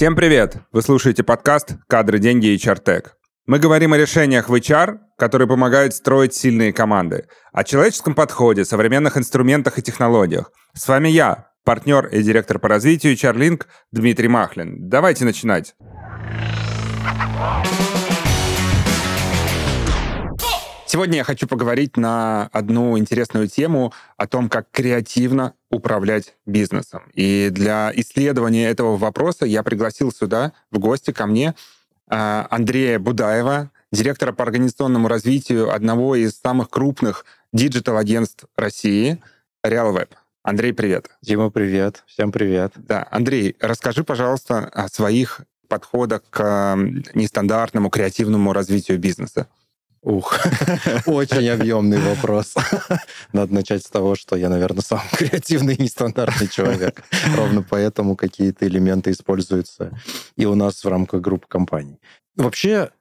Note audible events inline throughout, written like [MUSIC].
Всем привет! Вы слушаете подкаст «Кадры, деньги и чартек». Мы говорим о решениях в HR, которые помогают строить сильные команды, о человеческом подходе, современных инструментах и технологиях. С вами я, партнер и директор по развитию HR Дмитрий Махлин. Давайте начинать. Сегодня я хочу поговорить на одну интересную тему о том, как креативно управлять бизнесом. И для исследования этого вопроса я пригласил сюда в гости ко мне а, Андрея Будаева, директора по организационному развитию одного из самых крупных digital-агентств России, RealWeb. Андрей, привет. Дима, привет. Всем привет. Да, Андрей, расскажи, пожалуйста, о своих подходах к нестандартному креативному развитию бизнеса. Ух, [LAUGHS] очень [LAUGHS] объемный вопрос. [LAUGHS] Надо начать с того, что я, наверное, самый креативный и нестандартный человек. Ровно поэтому какие-то элементы используются и у нас в рамках группы компаний. Вообще,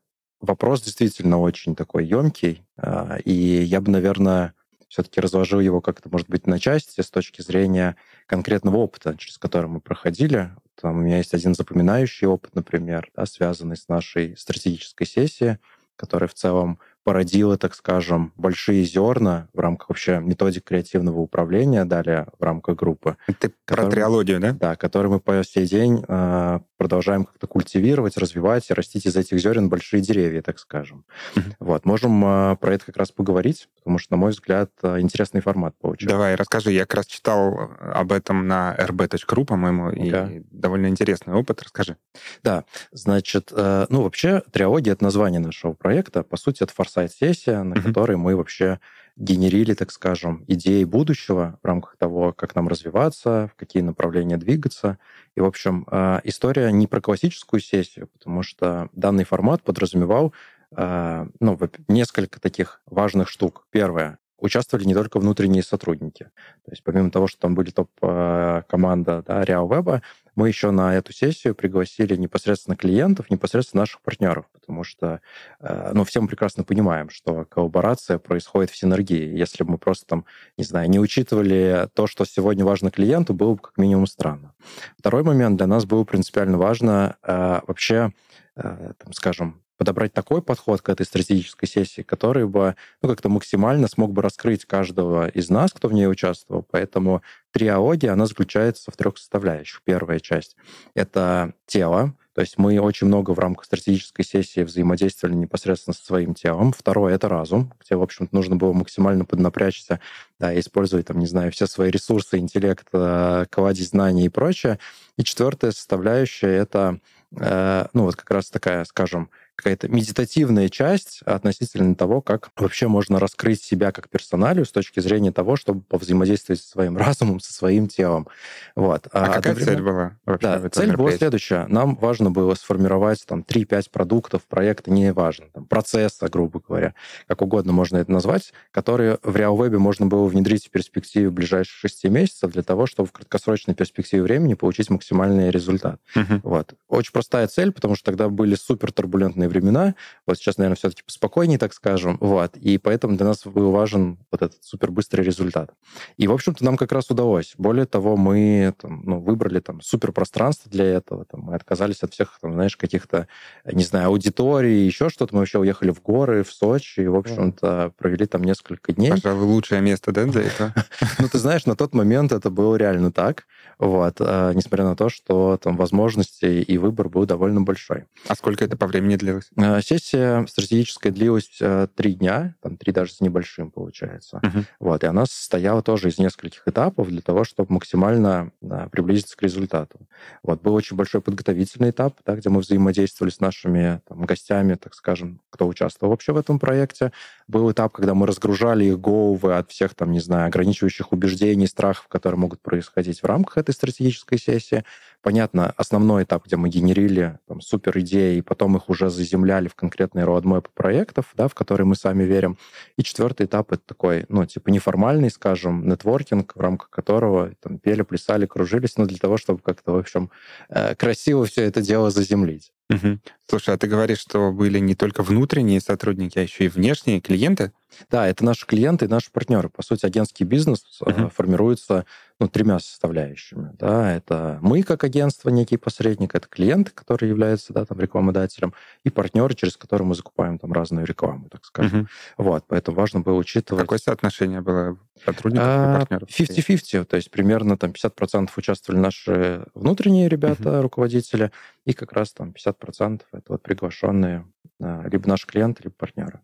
вопрос действительно очень такой емкий, а, и я бы, наверное, все-таки разложил его как-то, может быть, на части с точки зрения конкретного опыта, через который мы проходили. Там у меня есть один запоминающий опыт, например, да, связанный с нашей стратегической сессией, который в целом породило, так скажем, большие зерна в рамках вообще методик креативного управления далее в рамках группы. Ты который, про триологию, да? Да, который мы по сей день э, продолжаем как-то культивировать, развивать и растить из этих зерен большие деревья, так скажем. Mm-hmm. Вот, можем э, про это как раз поговорить, потому что, на мой взгляд, э, интересный формат получился. Давай, расскажи. Я как раз читал об этом на rb.ru, по-моему, okay. и довольно интересный опыт. Расскажи. Да, значит, э, ну, вообще, триология — это название нашего проекта. По сути, это форсайт сайт-сессия, на mm-hmm. которой мы вообще генерили, так скажем, идеи будущего в рамках того, как нам развиваться, в какие направления двигаться. И, в общем, э, история не про классическую сессию, потому что данный формат подразумевал э, ну, несколько таких важных штук. Первое участвовали не только внутренние сотрудники. То есть помимо того, что там были топ-команда да, RealWeb, мы еще на эту сессию пригласили непосредственно клиентов, непосредственно наших партнеров, потому что э, ну, все мы прекрасно понимаем, что коллаборация происходит в синергии. Если бы мы просто там, не знаю, не учитывали то, что сегодня важно клиенту, было бы как минимум странно. Второй момент для нас было принципиально важно э, вообще, э, там, скажем, подобрать такой подход к этой стратегической сессии, который бы ну, как-то максимально смог бы раскрыть каждого из нас, кто в ней участвовал. Поэтому триология, она заключается в трех составляющих. Первая часть — это тело, то есть мы очень много в рамках стратегической сессии взаимодействовали непосредственно со своим телом. Второе — это разум, где, в общем-то, нужно было максимально поднапрячься, да, использовать, там, не знаю, все свои ресурсы, интеллект, э, кладезь знаний и прочее. И четвертая составляющая — это, э, ну, вот как раз такая, скажем, какая-то медитативная часть относительно того, как вообще можно раскрыть себя как персоналию с точки зрения того, чтобы повзаимодействовать со своим [LAUGHS] разумом, со своим телом. Вот. А, а какая цель была вообще? Да, цель была следующая. Нам важно было сформировать там 3-5 продуктов проекта, не важно, там, процесса, грубо говоря, как угодно можно это назвать, которые в RealWeb можно было внедрить в перспективе ближайших 6 месяцев для того, чтобы в краткосрочной перспективе времени получить максимальный результат. Uh-huh. Вот. Очень простая цель, потому что тогда были супер турбулентные времена. Вот сейчас, наверное, все-таки поспокойнее, так скажем. Вот. И поэтому для нас был важен вот этот супер быстрый результат. И, в общем-то, нам как раз удалось. Более того, мы там, ну, выбрали там супер пространство для этого. Там, мы отказались от всех, там, знаешь, каких-то, не знаю, аудиторий, еще что-то. Мы вообще уехали в горы, в Сочи, и, в общем-то, провели там несколько дней. Пожалуй, лучшее место, да, для этого? Ну, ты знаешь, на тот момент это было реально так. Вот. А, несмотря на то, что там возможности и выбор был довольно большой. А сколько это по времени длилось? Длилась? Э, сессия стратегическая длилась э, три дня, там три даже с небольшим получается. Uh-huh. Вот, и она состояла тоже из нескольких этапов для того, чтобы максимально да, приблизиться к результату. Вот, был очень большой подготовительный этап, да, где мы взаимодействовали с нашими там, гостями, так скажем, кто участвовал вообще в этом проекте. Был этап, когда мы разгружали их головы от всех, там, не знаю, ограничивающих убеждений, страхов, которые могут происходить в рамках этой стратегической сессии. Понятно, основной этап, где мы генерили там, супер идеи, и потом их уже заземляли в конкретные роадмэпы проектов, да, в которые мы сами верим. И четвертый этап — это такой, ну, типа неформальный, скажем, нетворкинг, в рамках которого там пели, плясали, кружились, ну, для того, чтобы как-то, в общем, э, красиво все это дело заземлить. Угу. Слушай, а ты говоришь, что были не только внутренние сотрудники, а еще и внешние клиенты? Да, это наши клиенты и наши партнеры. По сути, агентский бизнес uh-huh. формируется ну, тремя составляющими. Да, это мы как агентство, некий посредник, это клиенты, которые являются да, там, рекламодателем, и партнеры, через которые мы закупаем там разную рекламу, так скажем. Uh-huh. Вот, поэтому важно было учитывать... Какое соотношение было сотрудников а, и партнеров? 50-50, то есть примерно там 50% участвовали наши внутренние ребята, uh-huh. руководители, и как раз там 50% это вот приглашенные а, либо наши клиенты, либо партнеры.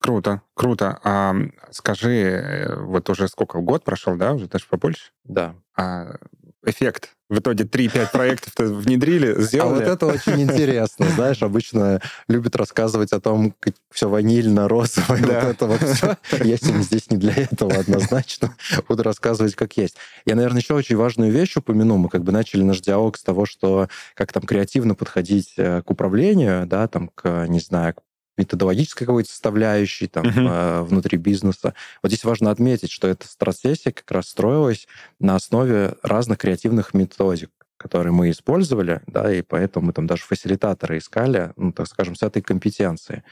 Круто, круто. А скажи, э, вот уже сколько, год прошел, да, уже даже побольше? Да. А эффект? В итоге 3-5 проектов внедрили, сделали? А вот это очень интересно. Знаешь, обычно любят рассказывать о том, как все ванильно-розовое, да. вот это вот все. Я здесь не для этого однозначно. Буду рассказывать, как есть. Я, наверное, еще очень важную вещь упомяну. Мы как бы начали наш диалог с того, что как там креативно подходить э, к управлению, да, там, к, не знаю, к методологической какой-то составляющей там, uh-huh. внутри бизнеса. Вот здесь важно отметить, что эта стратсессия как раз строилась на основе разных креативных методик которые мы использовали, да, и поэтому мы там даже фасилитаторы искали, ну, так скажем, с этой компетенции.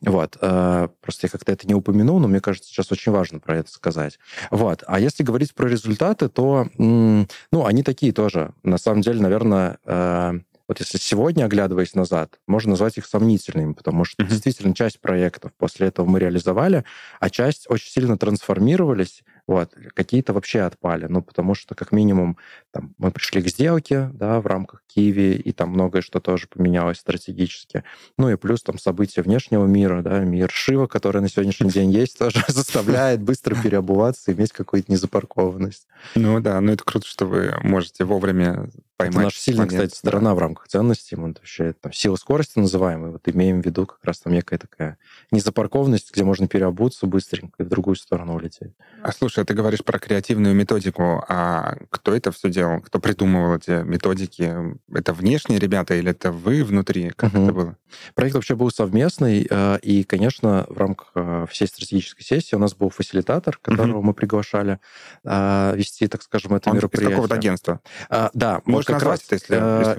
Вот. Э, просто я как-то это не упомянул, но мне кажется, сейчас очень важно про это сказать. Вот. А если говорить про результаты, то, ну, они такие тоже. На самом деле, наверное, э, вот если сегодня, оглядываясь назад, можно назвать их сомнительными, потому что mm-hmm. действительно часть проектов после этого мы реализовали, а часть очень сильно трансформировались, вот, какие-то вообще отпали, ну, потому что, как минимум, там, мы пришли к сделке, да, в рамках Киви, и там многое что тоже поменялось стратегически. Ну, и плюс там события внешнего мира, да, мир Шива, который на сегодняшний день есть, [LAUGHS] тоже заставляет быстро переобуваться, иметь какую-то незапаркованность. Ну да, ну это круто, что вы можете вовремя поймать. Это наша сильная, кстати, сторона в рамках ценностей. Мы вообще там сила скорости называемая, вот имеем в виду как раз там некая такая незапаркованность, где можно переобуться быстренько и в другую сторону улететь. А слушай, а ты говоришь про креативную методику, а кто это все делал? Кто придумывал эти методики? Это внешние ребята или это вы внутри? Как угу. это было? Проект вообще был совместный, э, и, конечно, в рамках э, всей стратегической сессии у нас был фасилитатор, которого угу. мы приглашали э, вести, так скажем, это Он мероприятие. из какого-то агентства? А, да, Можешь как назвать, раз, если,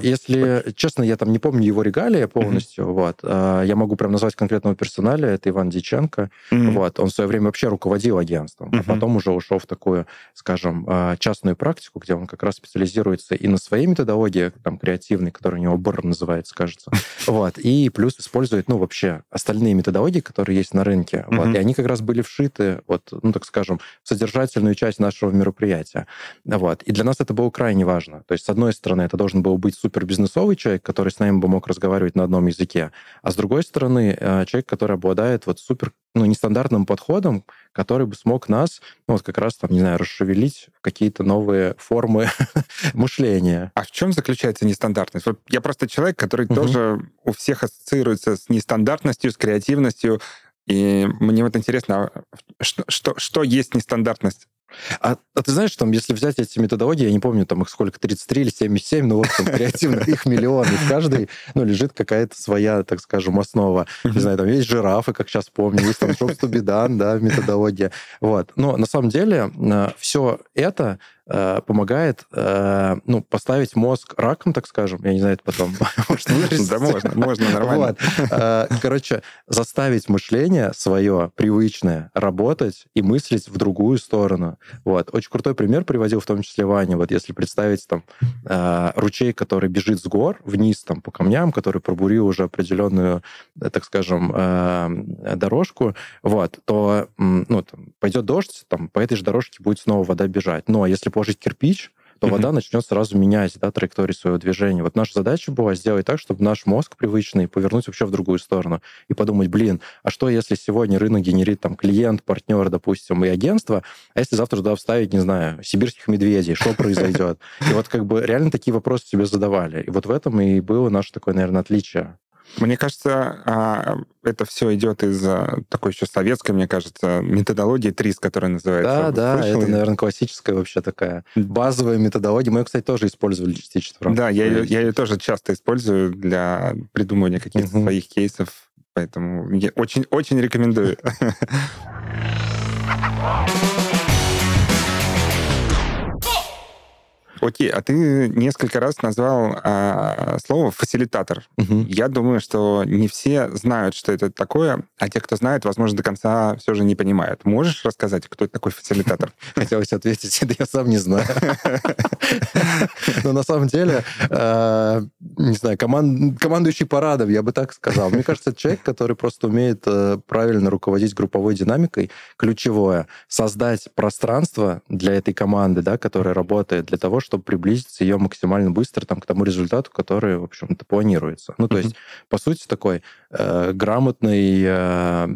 если, если честно, я там не помню его регалии полностью, угу. вот. Я могу прям назвать конкретного персоналя, это Иван Диченко, угу. вот. Он в свое время вообще руководил агентством, угу. а потом уже ушел в такую, скажем, частную практику, где он как раз специализируется и на своей методологии, там, креативной, которая у него БР называется, кажется, [LAUGHS] вот, и плюс использует, ну, вообще остальные методологии, которые есть на рынке, mm-hmm. вот, и они как раз были вшиты, вот, ну, так скажем, в содержательную часть нашего мероприятия, вот, и для нас это было крайне важно, то есть, с одной стороны, это должен был быть супер бизнесовый человек, который с нами бы мог разговаривать на одном языке, а с другой стороны, э, человек, который обладает вот супер, ну, нестандартным подходом, который бы смог нас, ну, вот как раз там, не знаю, расшевелить какие-то новые формы [LAUGHS] мышления. А в чем заключается нестандартность? Вот я просто человек, который угу. тоже у всех ассоциируется с нестандартностью, с креативностью, и мне вот интересно, а что, что, что есть нестандартность? А, а ты знаешь, там, если взять эти методологии, я не помню, там их сколько, 33 или 77, ну вот там креативных, их миллион, и в каждой, ну, лежит какая-то своя, так скажем, основа. Не знаю, там есть жирафы, как сейчас помню, есть там Шоп Стубидан, да, методология. Вот. Но на самом деле э, все это Э, помогает э, ну, поставить мозг раком, так скажем. Я не знаю, это потом [LAUGHS] Да можно, можно, нормально. Э, короче, заставить мышление свое привычное работать и мыслить в другую сторону. Вот. Очень крутой пример приводил в том числе Ваня. Вот если представить там ручей, который бежит с гор вниз там по камням, который пробурил уже определенную, так скажем, дорожку, вот, то ну, там, пойдет дождь, там, по этой же дорожке будет снова вода бежать. Но если положить кирпич, то mm-hmm. вода начнет сразу менять да, траекторию своего движения. Вот наша задача была сделать так, чтобы наш мозг привычный повернуть вообще в другую сторону и подумать, блин, а что если сегодня рынок генерит там клиент, партнер, допустим, и агентство, а если завтра туда вставить, не знаю, сибирских медведей, что произойдет? И вот как бы реально такие вопросы себе задавали. И вот в этом и было наше такое, наверное, отличие мне кажется, а, это все идет из такой еще советской, мне кажется, методологии ТРИС, которая называется. Да, да, Слышал? это, наверное, классическая вообще такая базовая методология. Мы ее, кстати, тоже использовали частично. Да, я ее, я ее тоже часто использую для придумывания каких-то угу. своих кейсов, поэтому я очень, очень рекомендую. [LAUGHS] Окей, а ты несколько раз назвал а, слово фасилитатор. Мгм. Я думаю, что не все знают, что это такое, а те, кто знает, возможно, до конца все же не понимают. Можешь рассказать, кто это такой фасилитатор? [LAUGHS] Хотелось ответить, [LAUGHS] да я сам не знаю. [LAUGHS] Но на самом деле, э, не знаю, коман- командующий парадом, я бы так сказал. Мне кажется, это человек, который просто умеет э, правильно руководить групповой динамикой. Ключевое — создать пространство для этой команды, да, которая работает, для того, чтобы приблизиться ее максимально быстро там, к тому результату, который, в общем-то, планируется. Ну, то есть, по сути, такой э, грамотный э,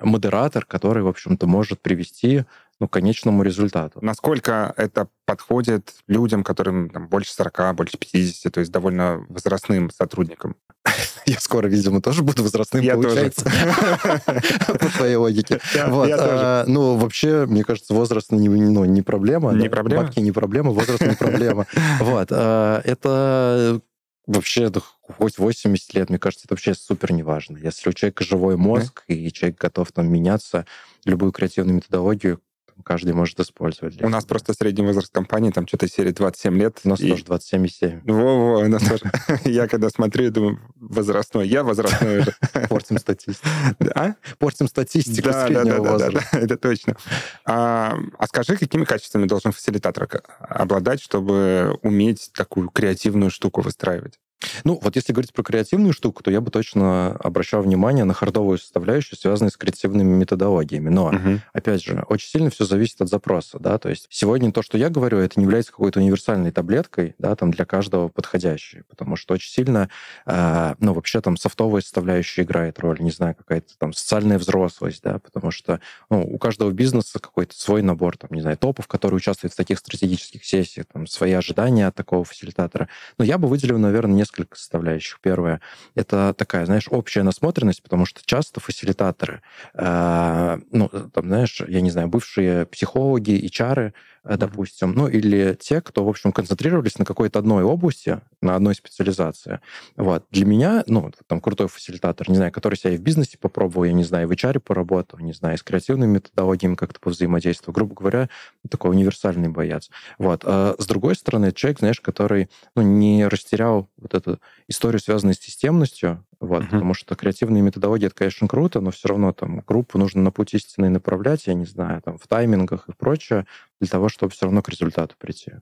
модератор, который, в общем-то, может привести ну, к конечному результату. Насколько это подходит людям, которым там, больше 40, больше 50, то есть довольно возрастным сотрудникам? [LAUGHS] Я скоро, видимо, тоже буду возрастным, Я получается, [LAUGHS] по твоей логике. А, Ну, вообще, мне кажется, возраст не, ну, не проблема. Не проблема? Бабки не проблема, возраст не проблема. [LAUGHS] Вот. а, Это вообще хоть 80 лет, мне кажется, это вообще супер неважно. Если у человека живой мозг, и человек готов там меняться, любую креативную методологию каждый может использовать. У нас просто средний возраст компании, там что-то серии 27 лет. У нас и- тоже 27,7. Во-во, у нас тоже. [LAUGHS] [LAUGHS] Я когда смотрю, я думаю, возрастной. Я возрастной уже. [LAUGHS] Портим статистику. А? Портим статистику среднего возраста. это точно. А, а скажи, какими качествами должен фасилитатор к- обладать, чтобы уметь такую креативную штуку выстраивать? Ну, вот если говорить про креативную штуку, то я бы точно обращал внимание на хардовую составляющую, связанную с креативными методологиями. Но, Мгм. опять же, очень сильно все зависит от запроса, да, то есть сегодня то, что я говорю, это не является какой-то универсальной таблеткой, да, там для каждого подходящей, потому что очень сильно, э, ну, вообще там софтовая составляющая играет роль, не знаю, какая-то там социальная взрослость, да, потому что ну, у каждого бизнеса какой-то свой набор, там, не знаю, топов, которые участвуют в таких стратегических сессиях, там, свои ожидания от такого фасилитатора. Но я бы выделил, наверное, несколько составляющих. Первое — это такая, знаешь, общая насмотренность, потому что часто фасилитаторы, э, ну, там, знаешь, я не знаю, бывшие психологи, HR, э, допустим, ну, или те, кто, в общем, концентрировались на какой-то одной области, на одной специализации. Вот. Для меня, ну, там, крутой фасилитатор, не знаю, который себя и в бизнесе попробовал, я не знаю, в HR поработал, не знаю, с креативными методологиями как-то повзаимодействовал. Грубо говоря, такой универсальный боец. Вот. А с другой стороны, человек, знаешь, который ну, не растерял вот эту историю, связанную с системностью, вот, Мгм. потому что креативные методологии, это, конечно, круто, но все равно там группу нужно на путь истины направлять, я не знаю, там, в таймингах и прочее, для того, чтобы все равно к результату прийти.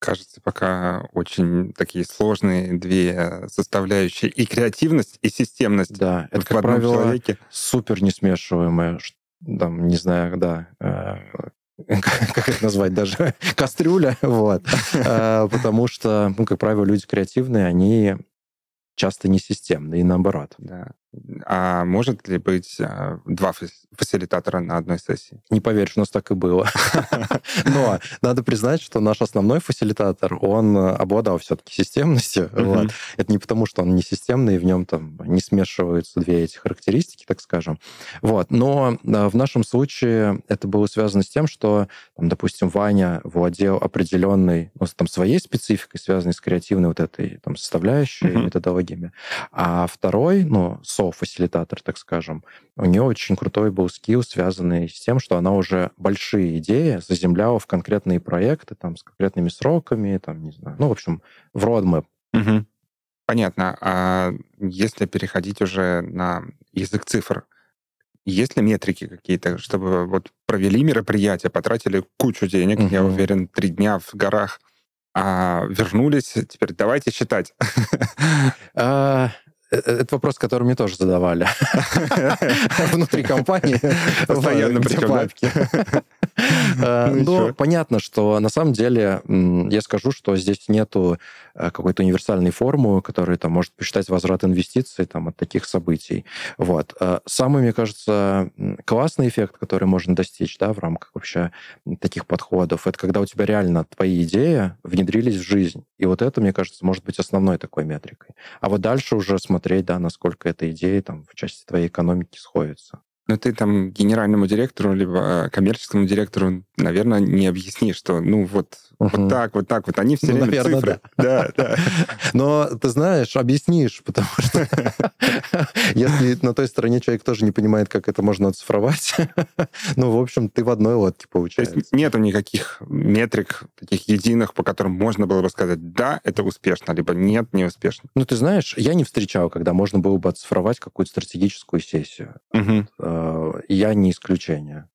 Кажется, пока очень такие сложные две составляющие. И креативность, и системность Да, это, как правило, человеке. супер несмешиваемое, там, не знаю, да, э, [LAUGHS] как это назвать даже, кастрюля, вот. [LAUGHS] Э, Потому что, ну, как правило, люди креативные, они часто не системные, и наоборот. Да. А может ли быть а, два фас- фасилитатора на одной сессии? Не поверишь, у нас так и было. [LAUGHS] Но надо признать, что наш основной фасилитатор, он обладал все-таки системностью. Это не потому, что он не системный, в нем там не смешиваются две эти характеристики, так скажем. Вот. Но в нашем случае это было связано с тем, что, допустим, Ваня владел определенной, ну, там, своей спецификой, связанной с креативной вот этой там, составляющей, методологиями. А второй, ну, со-фасилитатор, так скажем, у нее очень крутой был скилл, связанный с тем, что она уже большие идеи заземляла в конкретные проекты, там, с конкретными сроками, там, не знаю, ну, в общем, в roadmap. Мгм. Понятно. А если переходить уже на язык цифр, есть ли метрики какие-то, чтобы вот провели мероприятие, потратили кучу денег, я Мгм. уверен, три дня в горах, а вернулись, теперь давайте считать. А, э, Это вопрос, который мне тоже задавали [LAUGHS] внутри компании. Постоянно причем, папки. А, Ну Но понятно, что на самом деле я скажу, что здесь нету э, какой-то универсальной формулы, которая там может посчитать возврат инвестиций там, от таких событий. Вот. Самый, мне кажется, классный эффект, который можно достичь да, в рамках вообще таких подходов, это когда у тебя реально твои идеи внедрились в жизнь. И вот это, мне кажется, может быть основной такой метрикой. А вот дальше уже смотреть, да, насколько эта идея там, в части твоей экономики сходится. Но ты там генеральному директору либо коммерческому директору, наверное, не объяснишь, что, ну вот, Угу. Вот так, вот так вот. Они все ну, время наверное, цифры. Да, да. [LAUGHS] Но ты знаешь, объяснишь, потому что [LAUGHS] если на той стороне человек тоже не понимает, как это можно оцифровать, [LAUGHS] ну, в общем, ты в одной лодке получается. То есть нету никаких метрик таких единых, по которым можно было бы сказать, да, это успешно, либо нет, не успешно. Ну, ты знаешь, я не встречал, когда можно было бы оцифровать какую-то стратегическую сессию. Угу. Я не исключение.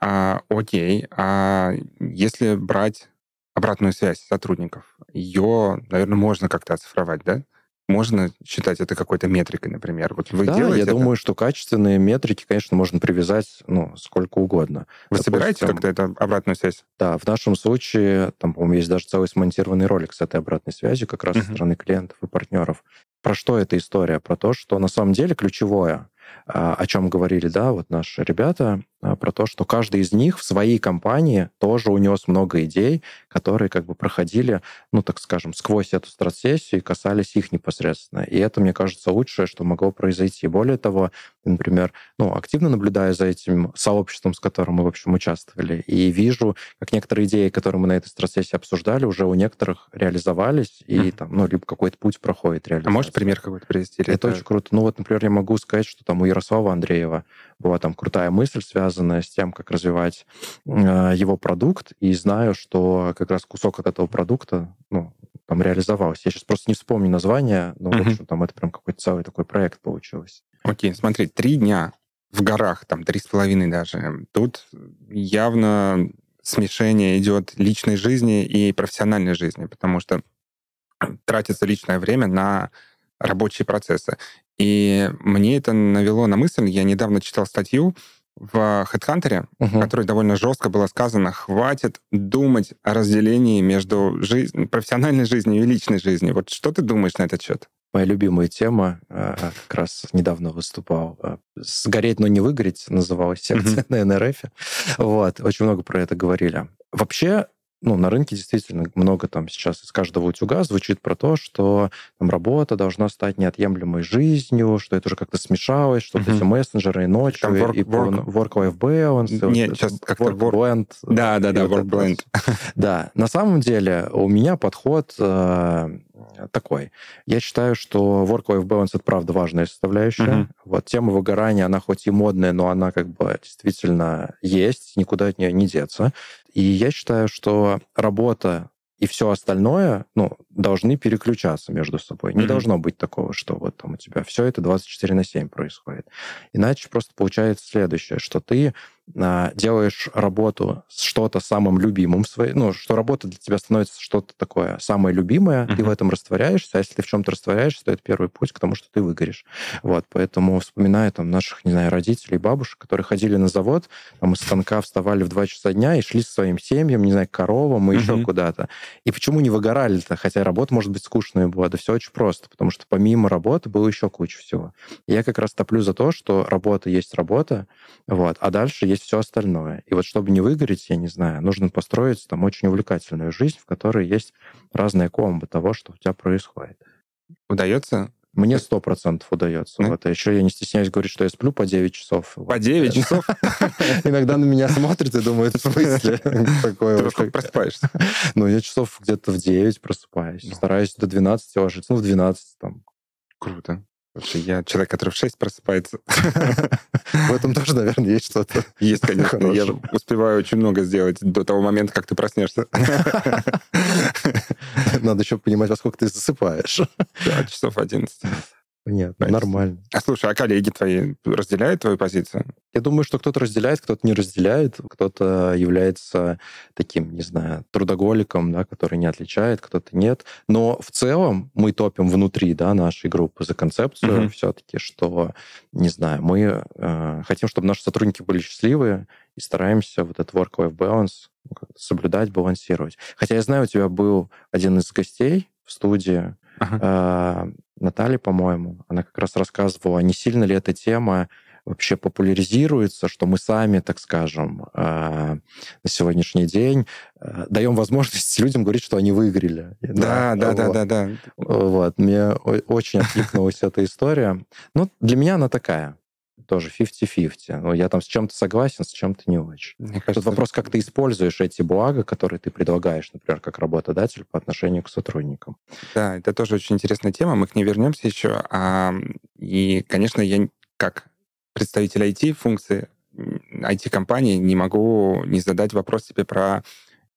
А, окей. А если брать обратную связь сотрудников, ее, наверное, можно как-то оцифровать, да? Можно считать это какой-то метрикой, например. Вот вы да, делаете я это? думаю, что качественные метрики, конечно, можно привязать ну, сколько угодно. Вы Допустим, собираете как-то эту обратную связь? Да, в нашем случае, там, по-моему, есть даже целый смонтированный ролик с этой обратной связью как раз uh-huh. со стороны клиентов и партнеров. Про что эта история? Про то, что на самом деле ключевое, а, о чем говорили, да, вот наши ребята, про то, что каждый из них в своей компании тоже унес много идей, которые как бы проходили, ну, так скажем, сквозь эту стратсессию и касались их непосредственно. И это, мне кажется, лучшее, что могло произойти. Более того, например, ну, активно наблюдая за этим сообществом, с которым мы, в общем, участвовали, и вижу, как некоторые идеи, которые мы на этой стратсессии обсуждали, уже у некоторых реализовались, и mm. там, ну, либо какой-то путь проходит реализация. А можешь пример какой-то привести? Это, это очень круто. Ну, вот, например, я могу сказать, что там у Ярослава Андреева была там крутая мысль, связанная связанная с тем, как развивать э, его продукт, и знаю, что как раз кусок от этого продукта, ну, там реализовался. Я сейчас просто не вспомню название, но, uh-huh. в общем, там это прям какой-то целый такой проект получился. Окей, okay, смотри, три дня в горах, там три с половиной даже. Тут явно смешение идет личной жизни и профессиональной жизни, потому что тратится личное время на рабочие процессы. И мне это навело на мысль, я недавно читал статью, в HeadHunter, угу. в которой довольно жестко было сказано, хватит думать о разделении между жизнь, профессиональной жизнью и личной жизнью. Вот что ты думаешь на этот счет? Моя любимая тема, э, как раз недавно выступал, э, «Сгореть, но не выгореть» называлась секция mm-hmm. [LAUGHS] на НРФ. Вот, очень много про это говорили. Вообще, ну, на рынке действительно много там сейчас из каждого утюга звучит про то, что там работа должна стать неотъемлемой жизнью, что это уже как-то смешалось, что mm-hmm. эти мессенджеры и ночью, там work, и work, work-life balance. Нет, вот, сейчас как-то work blend. Да, да, да, work blend. [LAUGHS] Да, на самом деле у меня подход э, такой. Я считаю, что work-life balance это правда важная составляющая. Mm-hmm. Вот тема выгорания, она хоть и модная, но она как бы действительно есть, никуда от нее не деться. И я считаю, что работа и все остальное, ну, должны переключаться между собой. Не mm-hmm. должно быть такого, что вот там у тебя все это 24 на 7 происходит. Иначе просто получается следующее, что ты а, делаешь работу что-то самым любимым своей, ну, что работа для тебя становится что-то такое самое любимое, mm-hmm. ты в этом растворяешься, а если ты в чем-то растворяешься, то это первый путь к тому, что ты выгоришь. Вот, поэтому вспоминаю там наших, не знаю, родителей, бабушек, которые ходили на завод, там из станка вставали в 2 часа дня и шли с своим семьям, не знаю, к коровам и mm-hmm. еще куда-то. И почему не выгорали-то? Хотя работа, может быть, скучная была. Да все очень просто, потому что помимо работы было еще куча всего. Я как раз топлю за то, что работа есть работа, вот, а дальше есть все остальное. И вот чтобы не выгореть, я не знаю, нужно построить там очень увлекательную жизнь, в которой есть разные комбы того, что у тебя происходит. Удается мне сто процентов удается. Да? Вот. А еще я не стесняюсь говорить, что я сплю по 9 часов. По 9 часов? Иногда на меня смотрят и думают, в смысле? [LAUGHS] Такое Ты просыпаешься? Ну, я часов где-то в 9 просыпаюсь. Ну. Стараюсь до 12 ложиться. Ну, в 12 там. Круто. Слушай, я человек, который в 6 просыпается. [LAUGHS] В этом тоже, наверное, есть что-то. Есть, конечно. Я успеваю очень много сделать до того момента, как ты проснешься. [LAUGHS] Надо еще понимать, во сколько ты засыпаешь. Да, часов 11. Нет, nice. нормально. А слушай, а коллеги твои разделяют твою позицию? Я думаю, что кто-то разделяет, кто-то не разделяет, кто-то является таким, не знаю, трудоголиком, да, который не отличает, кто-то нет. Но в целом мы топим внутри да, нашей группы за концепцию mm-hmm. все-таки, что, не знаю, мы э, хотим, чтобы наши сотрудники были счастливые и стараемся вот этот work-life balance ну, соблюдать, балансировать. Хотя я знаю, у тебя был один из гостей в студии, Ага. Э, Наталья, по-моему, она как раз рассказывала, не сильно ли эта тема вообще популяризируется, что мы сами, так скажем, э, на сегодняшний день э, даем возможность [LAUGHS] людям говорить, что они выиграли. Да, да, да, да, да. Вот. Мне очень откликнулась эта история. Ну, для меня она такая. Тоже 50-50. Ну, я там с чем-то согласен, с чем-то не очень. Мне кажется, Тут вопрос, как ты используешь эти блага, которые ты предлагаешь, например, как работодатель по отношению к сотрудникам. Да, это тоже очень интересная тема, мы к ней вернемся еще. И, конечно, я как представитель IT-функции, IT-компании не могу не задать вопрос тебе про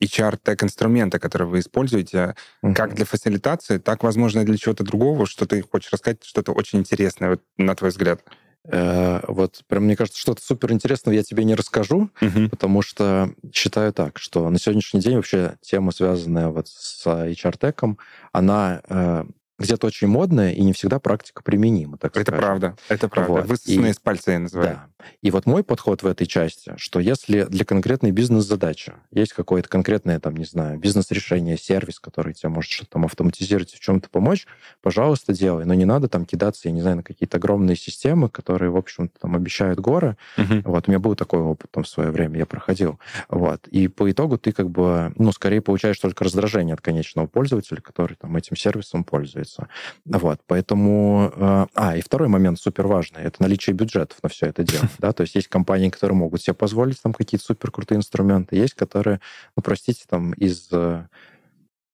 HR-тег инструмента, которые вы используете, uh-huh. как для фасилитации, так, возможно, и для чего-то другого, что ты хочешь рассказать, что-то очень интересное, вот, на твой взгляд. Э, вот прям мне кажется, что-то супер интересного я тебе не расскажу, uh-huh. потому что считаю так, что на сегодняшний день вообще тема, связанная вот с HR-теком, она э, где-то очень модная и не всегда практика применима. Так это скажем. правда, это правда. Вот. Высосанные и, из пальца я называю. Да. И вот мой подход в этой части, что если для конкретной бизнес-задачи есть какое-то конкретное, там, не знаю, бизнес-решение, сервис, который тебе может что-то там автоматизировать, в чем-то помочь, пожалуйста, делай. Но не надо там кидаться, я не знаю, на какие-то огромные системы, которые, в общем-то, там обещают горы. Угу. Вот, у меня был такой опыт там в свое время, я проходил. Вот. И по итогу ты как бы, ну, скорее получаешь только раздражение от конечного пользователя, который там этим сервисом пользуется. Вот. Поэтому... Э, а, и второй момент супер важный, это наличие бюджетов на все это дело да, то есть есть компании, которые могут себе позволить там какие-то супер крутые инструменты, есть, которые, ну, простите, там из э,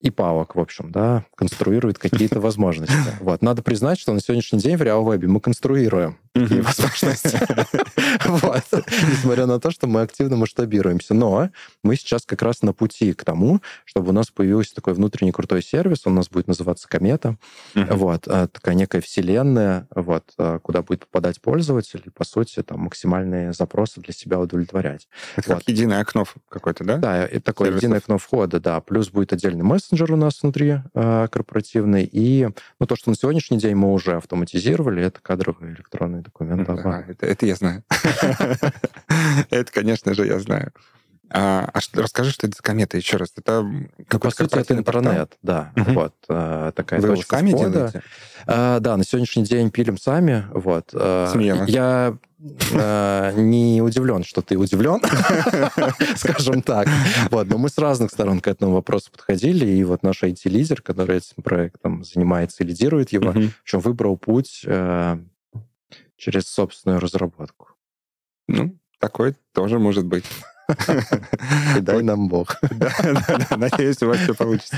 и палок, в общем, да, конструируют какие-то возможности. [LAUGHS] Вот. Надо признать, что на сегодняшний день в RealWeb мы конструируем такие возможности. [LAUGHS] Вот. Несмотря на то, что мы активно масштабируемся. Но мы сейчас как раз на пути к тому, чтобы у нас появился такой внутренний крутой сервис, он у нас будет называться Комета. Вот. А, такая некая вселенная, вот, а, куда будет попадать пользователь и, по сути, там максимальные запросы для себя удовлетворять. Это как единое окно какое-то, да? Да, это такое единое окно входа, да. Плюс будет отдельный мессенджер у нас внутри э, корпоративный. И ну, то, что на сегодняшний день мы уже автоматизировали, это кадровые электронные документы. Да, это, это я знаю. [LAUGHS] Это, конечно же, я знаю. А, а что, расскажи, что это за комета еще раз. Это какой-то По сути, это интернет, да. Угу. Вот, а, такая Вы точка сами входа. делаете? А, да, на сегодняшний день пилим сами. Вот. А, Смело. Я а, не удивлен, что ты удивлен, [LAUGHS] скажем так. Вот, но мы с разных сторон к этому вопросу подходили, и вот наш IT-лидер, который этим проектом занимается и лидирует его, в общем, выбрал путь э, через собственную разработку. Ну, такой тоже может быть. И [LAUGHS] дай нам Бог. [LAUGHS] Да, да, да. Надеюсь, у вас все получится.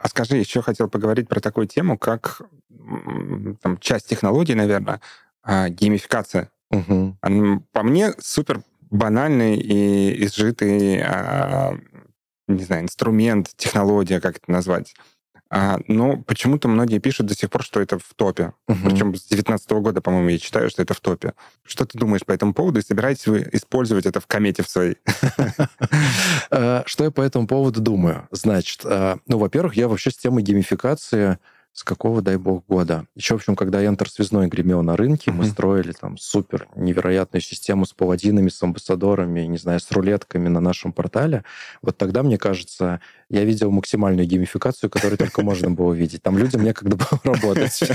А скажи, еще хотел поговорить про такую тему, как там, часть технологий, наверное, а, геймификация. Угу. По мне, супер банальный и изжитый, а, не знаю, инструмент, технология, как это назвать. А, но почему-то многие пишут до сих пор, что это в топе. Угу. Причем с 2019 года, по-моему, я читаю, что это в топе. Что ты думаешь по этому поводу? И собираетесь вы использовать это в комете в своей? [LAUGHS] Э, что я по этому поводу думаю? Значит, э, ну, во-первых, я вообще с темой геймификации с какого, дай бог, года. Еще, в общем, когда Enter связной гремел на рынке, mm-hmm. мы строили там супер невероятную систему с паладинами, с амбассадорами, не знаю, с рулетками на нашем портале. Вот тогда, мне кажется, я видел максимальную геймификацию, которую только можно было увидеть. Там людям некогда было [LAUGHS] работать. [LAUGHS]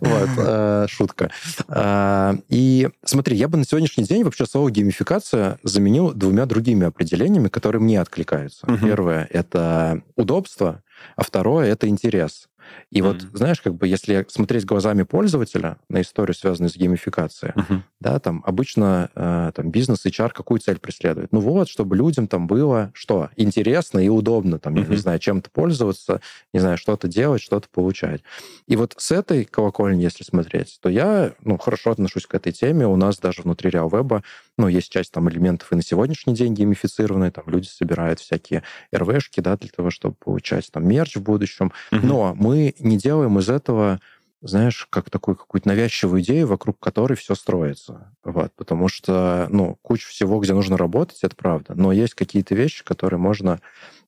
[LAUGHS] Вот, э, шутка. Э, и смотри, я бы на сегодняшний день вообще слово геймификация заменил двумя другими определениями, которые мне откликаются. Первое — это удобство, а второе — это интерес. И mm-hmm. вот, знаешь, как бы если смотреть глазами пользователя на историю, связанную с геймификацией, mm-hmm. да, там обычно э, там бизнес HR какую цель преследует? Ну вот, чтобы людям там было что? Интересно и удобно, там, mm-hmm. я не знаю, чем-то пользоваться, не знаю, что-то делать, что-то получать. И вот с этой колокольни, если смотреть, то я, ну, хорошо отношусь к этой теме. У нас даже внутри RealWeb, ну, есть часть там элементов и на сегодняшний день геймифицированные, там люди собирают всякие РВшки, да, для того, чтобы получать там мерч в будущем. Mm-hmm. Но мы не делаем из этого знаешь, как такую какую-то навязчивую идею, вокруг которой все строится. Вот, потому что, ну, куча всего, где нужно работать, это правда. Но есть какие-то вещи, которые можно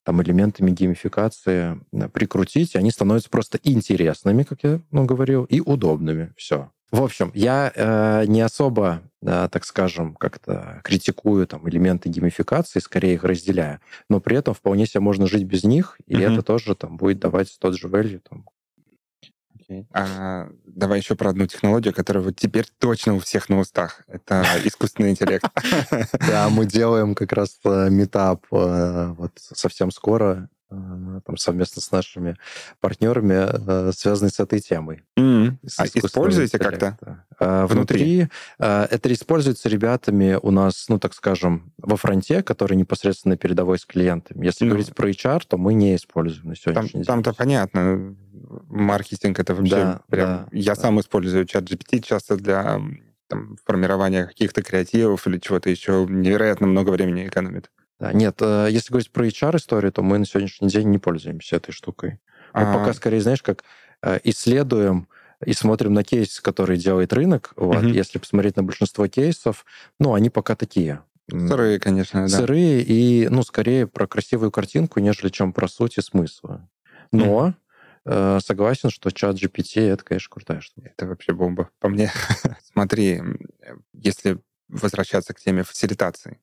там элементами геймификации прикрутить, и они становятся просто интересными, как я ну, говорил, и удобными. Все. В общем, я э, не особо, э, так скажем, как-то критикую там элементы геймификации, скорее их разделяю, но при этом вполне себе можно жить без них, и mm-hmm. это тоже там будет давать тот же value, там, Okay. А, давай еще про одну технологию, которая вот теперь точно у всех на устах. Это [LAUGHS] искусственный интеллект. Да, мы делаем как раз э, метап э, вот совсем скоро там, совместно с нашими партнерами, связанные с этой темой. Mm. А используете как-то? А, внутри? Внутри это используется ребятами у нас, ну, так скажем, во фронте, который непосредственно передовой с клиентами. Если ну, говорить про HR, то мы не используем на сегодняшний там, день. Там-то понятно. Маркетинг это вообще да, прям... Да, я да. сам использую чат GPT часто для там, формирования каких-то креативов или чего-то еще. Невероятно много времени экономит. Да, нет, э, если говорить про HR-историю, то мы на сегодняшний день не пользуемся этой штукой. Мы А-а-а. пока скорее, знаешь, как э, исследуем и смотрим на кейс, который делает рынок. Вот. Угу. Если посмотреть на большинство кейсов, ну, они пока такие. Сырые, конечно, да. Сырые и, ну, скорее про красивую картинку, нежели чем про суть и смысл. Но э, согласен, что чат GPT — это, конечно, крутая штука. Это вообще бомба. По мне, [LAUGHS] смотри, если возвращаться к теме фасилитации,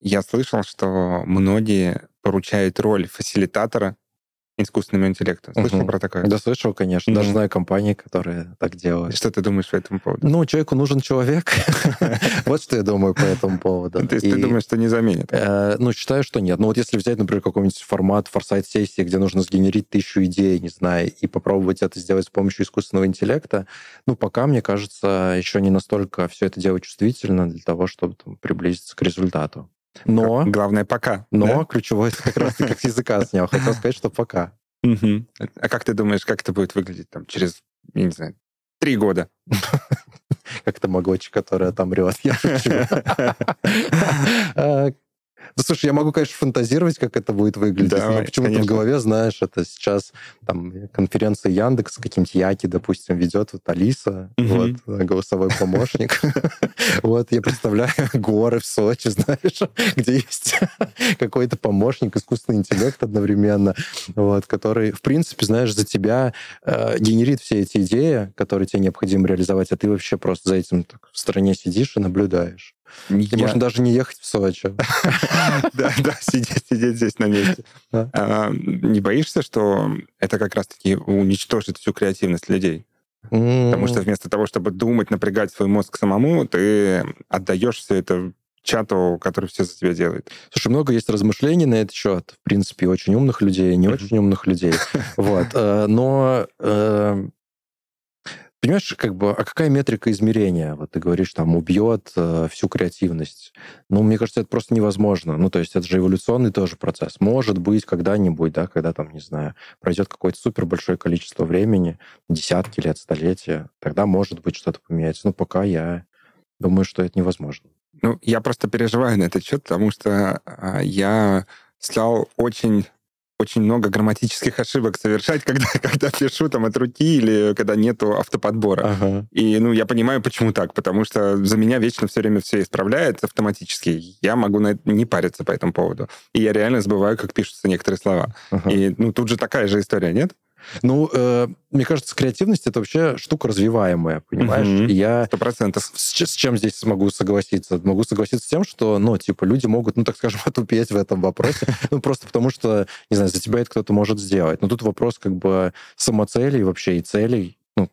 я слышал, что многие поручают роль фасилитатора искусственному интеллекту. Слышал угу. про такое? Да, слышал, конечно. Даже знаю компании, которые так делают. Что ты думаешь по этому поводу? Ну, человеку нужен человек. [LAUGHS] [LAUGHS] Вот что я думаю по этому поводу. То есть ты думаешь, что не заменит? Э, ну, считаю, что нет. Ну, вот если взять, например, какой-нибудь формат форсайт-сессии, где нужно сгенерить тысячу идей, не знаю, и попробовать это сделать с помощью искусственного интеллекта, ну, пока, мне кажется, еще не настолько все это дело чувствительно для того, чтобы приблизиться к результату. Но... Главное, пока. Но да? ключевое как раз таки с языка снял. Хотел сказать, что пока. А как ты думаешь, как это будет выглядеть там через, я не знаю, три года? Как тамагочи, которая там рет. [LAUGHS] Ну, слушай, я могу, конечно, фантазировать, как это будет выглядеть. Давай, но почему-то в голове, знаешь, это сейчас там конференция Яндекс, каким-то Яки, допустим, ведет вот Алиса, угу. вот, голосовой помощник. [LAUGHS] Вот, я представляю [LAUGHS] горы в Сочи, [LAUGHS] знаешь, где есть какой-то помощник, искусственный интеллект одновременно, вот, который, в принципе, знаешь, за тебя э, генерит все эти идеи, которые тебе необходимо реализовать, а ты вообще просто за этим в стороне сидишь и наблюдаешь. И можно даже не ехать в Сочи. [LAUGHS] Да, да, сидеть здесь на месте. А, не боишься, что это как раз-таки уничтожит всю креативность людей? Потому что вместо того, чтобы думать, напрягать свой мозг самому, ты отдаешь все это чату, который все за тебя делает. Слушай, много есть размышлений на этот счет. В принципе, очень умных людей, не очень умных людей. [LAUGHS] Вот. Э, но э, Понимаешь, как бы, а какая метрика измерения? Вот ты говоришь, там, убьет э, всю креативность. Ну, мне кажется, это просто невозможно. Ну, то есть это же эволюционный тоже процесс. Может быть, когда-нибудь, да, когда там, не знаю, пройдет какое-то супер большое количество времени, десятки лет, столетия, тогда, может быть, что-то поменяется. Но пока я думаю, что это невозможно. Ну, я просто переживаю на этот счет, потому что а, я стал очень очень много грамматических ошибок совершать, [LAUGHS] когда, когда пишу там от руки или когда нету автоподбора. Ага. И, ну, я понимаю, почему так, потому что за меня вечно все время все исправляется автоматически. Я могу на это не париться по этому поводу. И я реально забываю, как пишутся некоторые слова. Ага. И, ну, тут же такая же история, нет? Ну, э, мне кажется, креативность это вообще штука развиваемая, понимаешь? Угу. Я сто процентов. С, с чем здесь смогу согласиться? Могу согласиться с тем, что, ну, типа, люди могут, ну, так скажем, [LAUGHS] отупеть в этом вопросе, ну, просто потому что, не знаю, за тебя это кто-то может сделать. Но тут вопрос как бы самоцелей вообще и целей. Ну,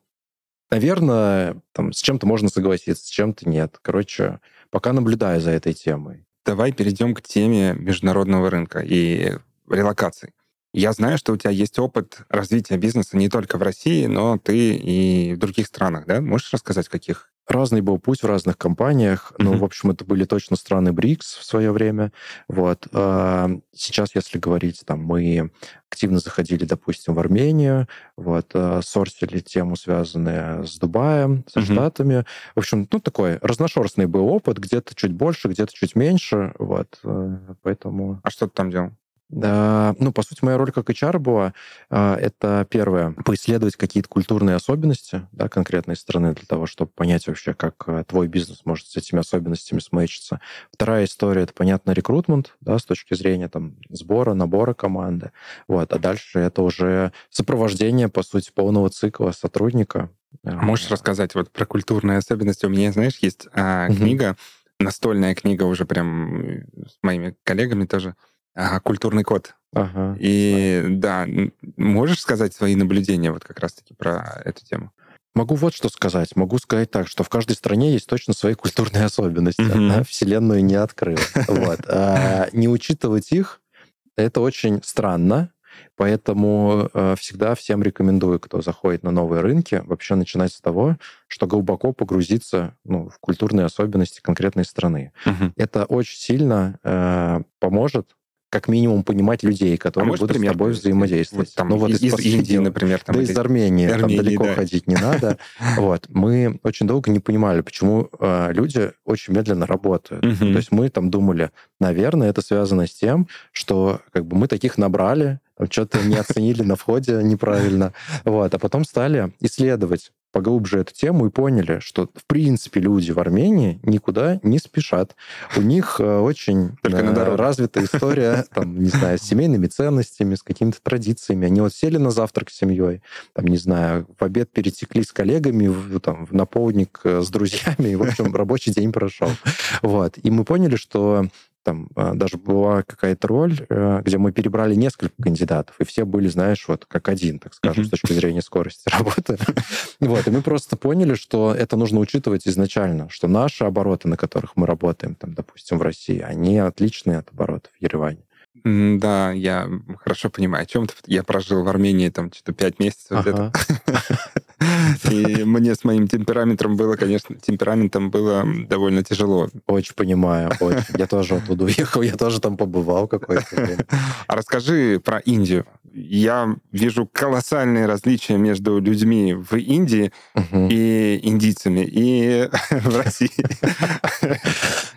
наверное, там, с чем-то можно согласиться, с чем-то нет. Короче, пока наблюдаю за этой темой. Давай перейдем к теме международного рынка и релокации. Я знаю, что у тебя есть опыт развития бизнеса не только в России, но ты и в других странах, да? Можешь рассказать, каких? Разный был путь в разных компаниях. Mm-hmm. Ну, в общем, это были точно страны БРИКС в свое время. Вот. А сейчас, если говорить, там, мы активно заходили, допустим, в Армению, вот, а, сорсили тему, связанную с Дубаем, со mm-hmm. Штатами. В общем, ну, такой разношерстный был опыт, где-то чуть больше, где-то чуть меньше, вот, э, поэтому... А что ты там делал? Ну, по сути, моя роль как HR была, а, это первое, поисследовать какие-то культурные особенности да, конкретной страны для того, чтобы понять вообще, как э, твой бизнес может с этими особенностями смычиться. Вторая история — это, понятно, рекрутмент, да, с точки зрения там сбора, набора команды. Вот, а дальше это уже сопровождение, по сути, полного цикла сотрудника. А можешь рассказать вот про культурные особенности? У меня, знаешь, есть а, книга, настольная книга уже прям с моими коллегами тоже, Ага, культурный код. Ага. И да, можешь сказать свои наблюдения вот как раз-таки про эту тему? Могу вот что сказать. Могу сказать так, что в каждой стране есть точно свои культурные особенности. Mm-hmm. Вселенную не открыл. Вот. А, не учитывать их, это очень странно. Поэтому э, всегда всем рекомендую, кто заходит на новые рынки, вообще начинать с того, что глубоко погрузиться ну, в культурные особенности конкретной страны. Угу. Это очень сильно э, поможет как минимум понимать людей, а которые а будут с тобой взаимодействовать. Вот, там, ну, вот из, из Индии, например. Там, да, из Армении. Армении там далеко да. ходить не надо. [LAUGHS] Вот. Мы очень долго не понимали, почему э, люди очень медленно работают. То есть мы там думали, наверное, это связано с тем, что как бы мы таких набрали, что-то не оценили на входе неправильно. [LAUGHS] Вот. А потом стали исследовать поглубже эту тему и поняли, что, в принципе, люди в Армении никуда не спешат. У них э, очень э, развитая история, [LAUGHS] там, не знаю, с семейными ценностями, с какими-то традициями. Они вот сели на завтрак с семьей, там, не знаю, в обед перетекли с коллегами, там, на полдник э, с друзьями, и, в общем, рабочий день прошел. Вот. И мы поняли, что там а, даже была какая-то роль, э, где мы перебрали несколько кандидатов, и все были, знаешь, вот как один, так скажем, mm-hmm. с точки зрения скорости [LAUGHS] работы. Вот, и мы просто поняли, что это нужно учитывать изначально, что наши обороты, на которых мы работаем, там, допустим, в России, они отличные от оборотов в Ереване. Да, я хорошо понимаю, о чем ты. Я прожил в Армении там что-то пять месяцев ага. [LAUGHS] И мне с моим темпераментом было, конечно, темпераментом было довольно тяжело. Очень понимаю, очень. Я тоже оттуда уехал, я тоже там побывал какое-то время. [LAUGHS] А расскажи про Индию. Я вижу колоссальные различия между людьми в Индии и индийцами, и [LAUGHS] в России.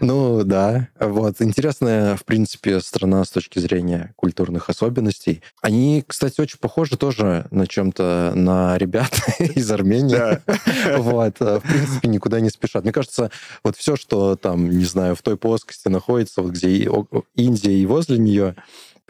Ну, да. Вот. Интересная, в принципе, страна с точки зрения культурных особенностей. Они, кстати, очень похожи тоже на чем-то на ребят [LAUGHS] из Армении. Да. [LAUGHS] Вот. В принципе, никуда не спешат. Мне кажется, вот все, что там, не знаю, в той плоскости находится, вот где Индия и возле нее,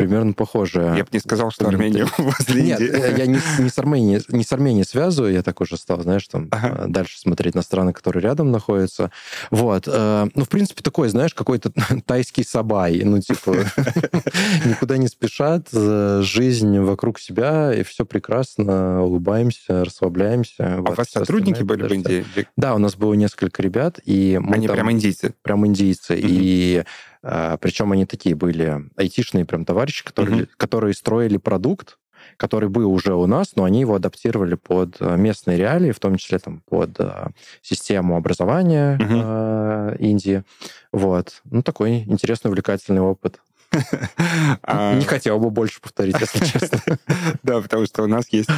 примерно похожая. Я бы не сказал, что Армения возле Нет. Э, я не, не, с Арменией, не с Арменией связываю, я так уже стал, знаешь, там ага. Э, дальше смотреть на страны, которые рядом находятся. Вот. Э, ну, в принципе, такой, знаешь, какой-то [LAUGHS] тайский сабай. Ну, типа, [LAUGHS] никуда не спешат, жизнь вокруг себя, и все прекрасно, улыбаемся, расслабляемся. А у вас сотрудники были в Индии? Да, у нас было несколько ребят, и мы Они прям индийцы? Прям индийцы. И Причем они такие были айтишные прям товарищи, которые, угу. которые строили продукт, который был уже у нас, но они его адаптировали под а, местные реалии, в том числе там, под а, систему образования угу. Индии. Вот. Ну, такой интересный, увлекательный опыт. [LAUGHS] Не хотел бы больше повторить, если [LAUGHS] честно. Да, потому что у нас есть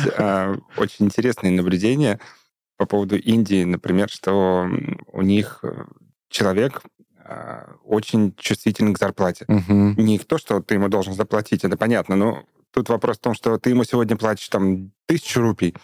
очень интересные наблюдения по поводу Индии, например, что у них э, человек а, очень чувствителен к зарплате. Угу. Не то, что ты ему должен заплатить, это понятно, но тут вопрос в том, что ты ему сегодня платишь там тысячу рупий,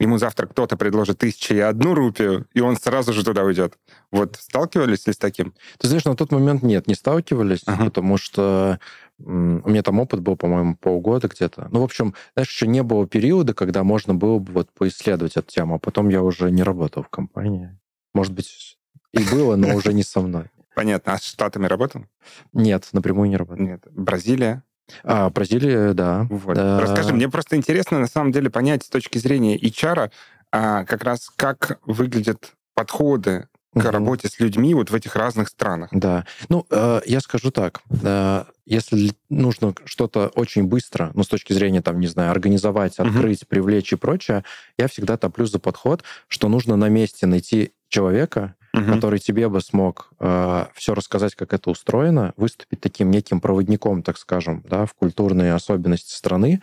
ему завтра кто-то предложит тысячу и одну рупию, и он сразу же туда уйдет. Вот сталкивались ли с таким? Ты знаешь, на тот момент нет, не сталкивались, ага. потому что у меня там опыт был, по-моему, полгода где-то. Ну, в общем, знаешь, еще не было периода, когда можно было бы вот поисследовать эту тему, а потом я уже не работал в компании. Может быть, и было, но уже не со мной. Понятно. А с Штатами работал? Нет, напрямую не работал. Нет. Бразилия? А, Бразилия, да. Вот. да. Расскажи, мне просто интересно на самом деле понять с точки зрения HR а, как раз как выглядят подходы к угу. работе с людьми вот в этих разных странах. Да. Ну, э, я скажу так. Э, если нужно что-то очень быстро, ну, с точки зрения, там, не знаю, организовать, открыть, угу. привлечь и прочее, я всегда топлю за подход, что нужно на месте найти человека, угу. который тебе бы смог э, все рассказать, как это устроено, выступить таким неким проводником, так скажем, да, в культурные особенности страны,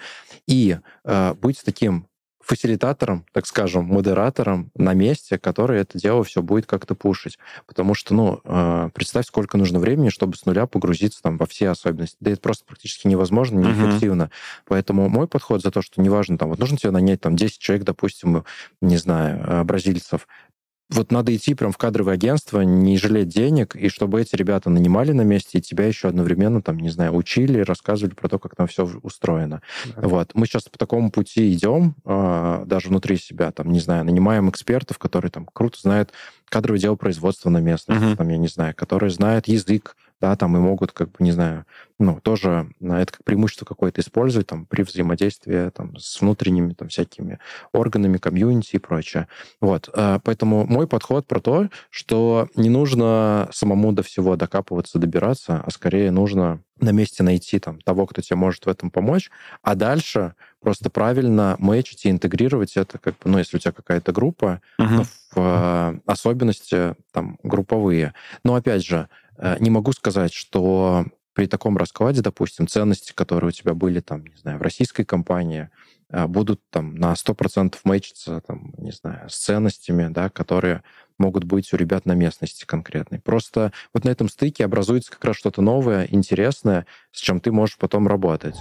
и э, быть таким фасилитатором, так скажем, модератором на месте, который это дело все будет как-то пушить. Потому что, ну, э, представь, сколько нужно времени, чтобы с нуля погрузиться там во все особенности. Да это просто практически невозможно, неэффективно. Uh-huh. Поэтому мой подход за то, что неважно, там, вот нужно тебе нанять там 10 человек, допустим, не знаю, бразильцев, вот надо идти прям в кадровое агентство, не жалеть денег, и чтобы эти ребята нанимали на месте, и тебя еще одновременно, там, не знаю, учили, рассказывали про то, как там все устроено. Да. Вот. Мы сейчас по такому пути идем, э, даже внутри себя, там, не знаю, нанимаем экспертов, которые там круто знают кадровое дело производства на местности, uh-huh. там, я не знаю, которые знают язык да, там и могут, как бы, не знаю, ну, тоже на это как преимущество какое-то использовать там при взаимодействии там с внутренними там всякими органами, комьюнити и прочее. Вот, э, поэтому мой подход про то, что не нужно самому до всего докапываться, добираться, а скорее нужно на месте найти там того, кто тебе может в этом помочь, а дальше просто правильно мэчить и интегрировать это, как бы, ну, если у тебя какая-то группа, uh-huh. в э, особенности там групповые. Но опять же, не могу сказать, что при таком раскладе, допустим, ценности, которые у тебя были там, не знаю, в российской компании, э, будут там на 100% мэчиться, там, не знаю, с ценностями, да, которые могут быть у ребят на местности конкретной. Просто вот на этом стыке образуется как раз что-то новое, интересное, с чем ты можешь потом работать.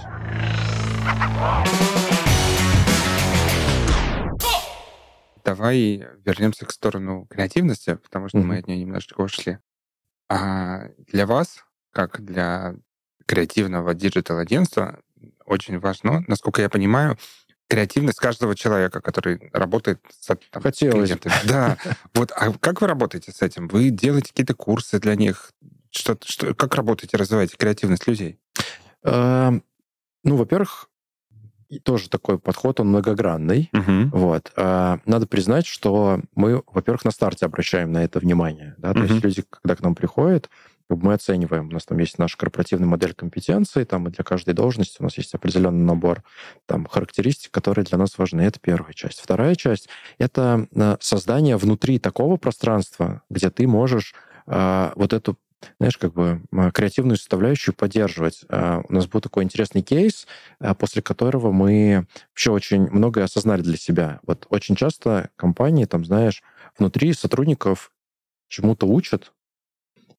Давай вернемся к сторону креативности, потому что mm-hmm. мы от нее немножечко ушли. А для вас, как для креативного digital-агентства, очень важно, насколько я понимаю, креативность каждого человека, который работает с там, клиентами. Да. Вот, а как вы работаете с этим? Вы делаете какие-то курсы для них? Что, что, как работаете, развиваете креативность людей? Эм, ну, во-первых, тоже такой подход, он многогранный. Угу. Вот. А, надо признать, что мы, во-первых, на старте обращаем на это внимание. Да? Угу. То есть люди, когда к нам приходят, мы оцениваем, у нас там есть наша корпоративная модель компетенций, там и для каждой должности у нас есть определенный набор там, характеристик, которые для нас важны. Это первая часть. Вторая часть — это э, создание внутри такого пространства, где ты можешь э, вот эту знаешь, как бы креативную составляющую поддерживать. А, у нас был такой интересный кейс, а, после которого мы вообще очень многое осознали для себя. Вот очень часто компании, там, знаешь, внутри сотрудников чему-то учат,